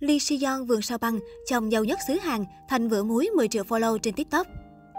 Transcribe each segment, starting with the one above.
Lee Si-yeon vườn sao băng, chồng giàu nhất xứ Hàn, thành vựa muối 10 triệu follow trên TikTok.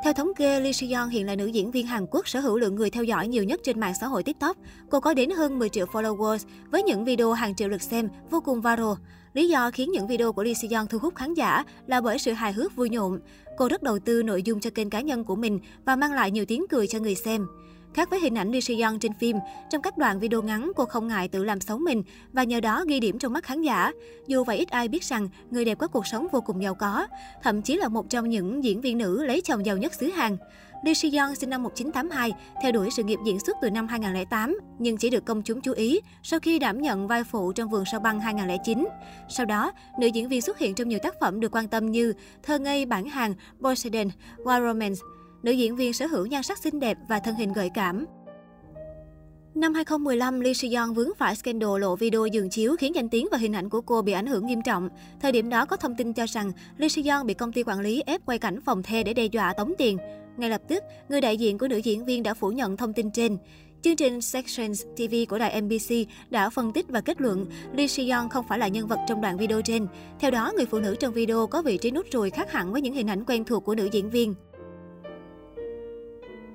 Theo thống kê, Lee Si-yeon hiện là nữ diễn viên Hàn Quốc sở hữu lượng người theo dõi nhiều nhất trên mạng xã hội TikTok. Cô có đến hơn 10 triệu followers với những video hàng triệu lượt xem, vô cùng viral. Lý do khiến những video của Lee Si-yeon thu hút khán giả là bởi sự hài hước vui nhộn. Cô rất đầu tư nội dung cho kênh cá nhân của mình và mang lại nhiều tiếng cười cho người xem. Khác với hình ảnh Lee si Young trên phim, trong các đoạn video ngắn cô không ngại tự làm xấu mình và nhờ đó ghi điểm trong mắt khán giả. Dù vậy ít ai biết rằng người đẹp có cuộc sống vô cùng giàu có, thậm chí là một trong những diễn viên nữ lấy chồng giàu nhất xứ Hàn. Lee Si-yeon sinh năm 1982, theo đuổi sự nghiệp diễn xuất từ năm 2008, nhưng chỉ được công chúng chú ý sau khi đảm nhận vai phụ trong Vườn sao băng 2009. Sau đó, nữ diễn viên xuất hiện trong nhiều tác phẩm được quan tâm như Thơ ngây bản hàng, Poseidon, War Romance. Nữ diễn viên sở hữu nhan sắc xinh đẹp và thân hình gợi cảm. Năm 2015, Lee Si-yeon vướng phải scandal lộ video giường chiếu khiến danh tiếng và hình ảnh của cô bị ảnh hưởng nghiêm trọng. Thời điểm đó có thông tin cho rằng Lee Si-yeon bị công ty quản lý ép quay cảnh phòng the để đe dọa tống tiền. Ngay lập tức, người đại diện của nữ diễn viên đã phủ nhận thông tin trên. Chương trình Sections TV của đài MBC đã phân tích và kết luận Lee Si-yeon không phải là nhân vật trong đoạn video trên. Theo đó, người phụ nữ trong video có vị trí nút ruồi khác hẳn với những hình ảnh quen thuộc của nữ diễn viên.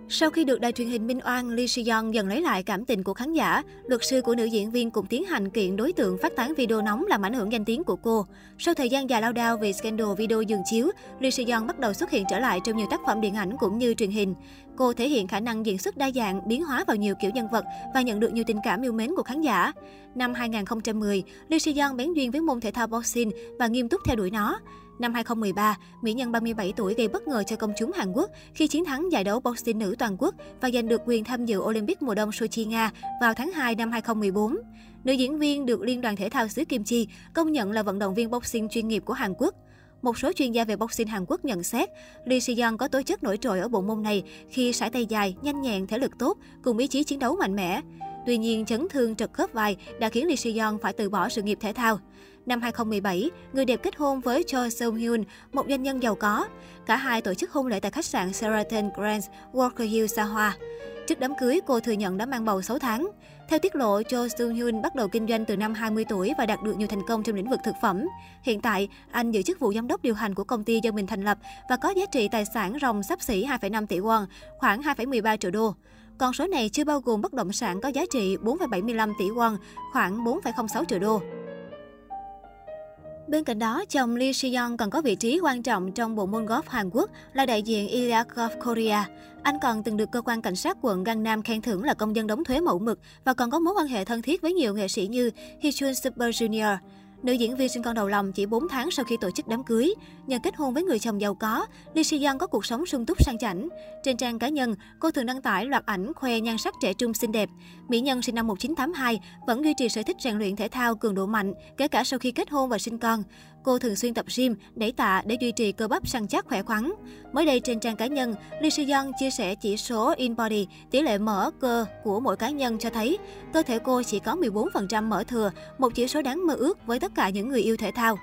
Sau khi được đài truyền hình Minh Oan, Lee Si-yeon dần lấy lại cảm tình của khán giả. Luật sư của nữ diễn viên cũng tiến hành kiện đối tượng phát tán video nóng làm ảnh hưởng danh tiếng của cô. Sau thời gian dài lao đao vì scandal video dừng chiếu, Lee Si-yeon bắt đầu xuất hiện trở lại trong nhiều tác phẩm điện ảnh cũng như truyền hình. Cô thể hiện khả năng diễn xuất đa dạng, biến hóa vào nhiều kiểu nhân vật và nhận được nhiều tình cảm yêu mến của khán giả. Năm 2010, Lee Si-yeon bén duyên với môn thể thao boxing và nghiêm túc theo đuổi nó. Năm 2013, mỹ nhân 37 tuổi gây bất ngờ cho công chúng Hàn Quốc khi chiến thắng giải đấu boxing nữ toàn quốc và giành được quyền tham dự Olympic mùa đông Sochi, Nga vào tháng 2 năm 2014. Nữ diễn viên được Liên đoàn Thể thao xứ Kim Chi công nhận là vận động viên boxing chuyên nghiệp của Hàn Quốc. Một số chuyên gia về boxing Hàn Quốc nhận xét, Lee Si-yeon có tố chất nổi trội ở bộ môn này khi sải tay dài, nhanh nhẹn, thể lực tốt, cùng ý chí chiến đấu mạnh mẽ. Tuy nhiên, chấn thương trật khớp vai đã khiến Lee Si-yeon phải từ bỏ sự nghiệp thể thao. Năm 2017, người đẹp kết hôn với Cho Seung Hyun, một doanh nhân giàu có. Cả hai tổ chức hôn lễ tại khách sạn Sheraton Grand Walker Hill xa hoa. Trước đám cưới, cô thừa nhận đã mang bầu 6 tháng. Theo tiết lộ, Cho Seung Hyun bắt đầu kinh doanh từ năm 20 tuổi và đạt được nhiều thành công trong lĩnh vực thực phẩm. Hiện tại, anh giữ chức vụ giám đốc điều hành của công ty do mình thành lập và có giá trị tài sản ròng sắp xỉ 2,5 tỷ won, khoảng 2,13 triệu đô. Con số này chưa bao gồm bất động sản có giá trị 4,75 tỷ won, khoảng 4,06 triệu đô. Bên cạnh đó, chồng Lee Si-yeon còn có vị trí quan trọng trong bộ môn golf Hàn Quốc là đại diện Ilya Golf Korea. Anh còn từng được cơ quan cảnh sát quận Gangnam khen thưởng là công dân đóng thuế mẫu mực và còn có mối quan hệ thân thiết với nhiều nghệ sĩ như Hee Super Junior. Nữ diễn viên sinh con đầu lòng chỉ 4 tháng sau khi tổ chức đám cưới. Nhờ kết hôn với người chồng giàu có, Lee Si Young có cuộc sống sung túc sang chảnh. Trên trang cá nhân, cô thường đăng tải loạt ảnh khoe nhan sắc trẻ trung xinh đẹp. Mỹ nhân sinh năm 1982 vẫn duy trì sở thích rèn luyện thể thao cường độ mạnh, kể cả sau khi kết hôn và sinh con. Cô thường xuyên tập gym, đẩy tạ để duy trì cơ bắp săn chắc khỏe khoắn. Mới đây trên trang cá nhân, Lee Si Young chia sẻ chỉ số in body, tỷ lệ mỡ cơ của mỗi cá nhân cho thấy cơ thể cô chỉ có 14% mỡ thừa, một chỉ số đáng mơ ước với tất cả những người yêu thể thao.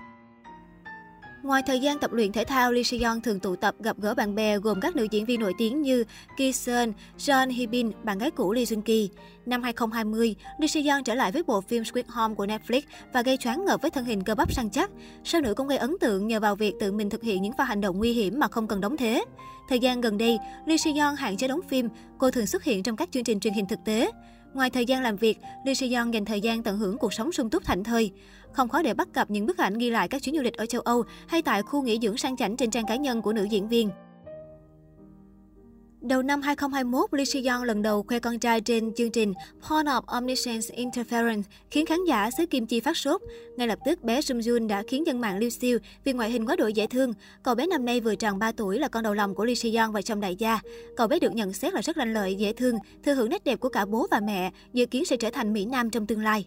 Ngoài thời gian tập luyện thể thao, Lee Si-yeon thường tụ tập gặp gỡ bạn bè gồm các nữ diễn viên nổi tiếng như Ki Seon, Jeon Hee Bin, bạn gái cũ Lee Jun Ki. Năm 2020, Lee Si-yeon trở lại với bộ phim Squid Home của Netflix và gây choáng ngợp với thân hình cơ bắp săn chắc. Sao nữ cũng gây ấn tượng nhờ vào việc tự mình thực hiện những pha hành động nguy hiểm mà không cần đóng thế. Thời gian gần đây, Lee Si-yeon hạn chế đóng phim, cô thường xuất hiện trong các chương trình truyền hình thực tế. Ngoài thời gian làm việc, Lee Se-yeon dành thời gian tận hưởng cuộc sống sung túc thảnh thơi. Không khó để bắt gặp những bức ảnh ghi lại các chuyến du lịch ở châu Âu hay tại khu nghỉ dưỡng sang chảnh trên trang cá nhân của nữ diễn viên. Đầu năm 2021, Lee Si-yeon lần đầu khoe con trai trên chương trình Porn of Omniscience Interference, khiến khán giả xứ Kim Chi phát sốt. Ngay lập tức, bé Jung Jun đã khiến dân mạng lưu siêu vì ngoại hình quá đổi dễ thương. Cậu bé năm nay vừa tròn 3 tuổi là con đầu lòng của Lee Si-yeon và chồng đại gia. Cậu bé được nhận xét là rất lanh lợi, dễ thương, thừa hưởng nét đẹp của cả bố và mẹ, dự kiến sẽ trở thành Mỹ Nam trong tương lai.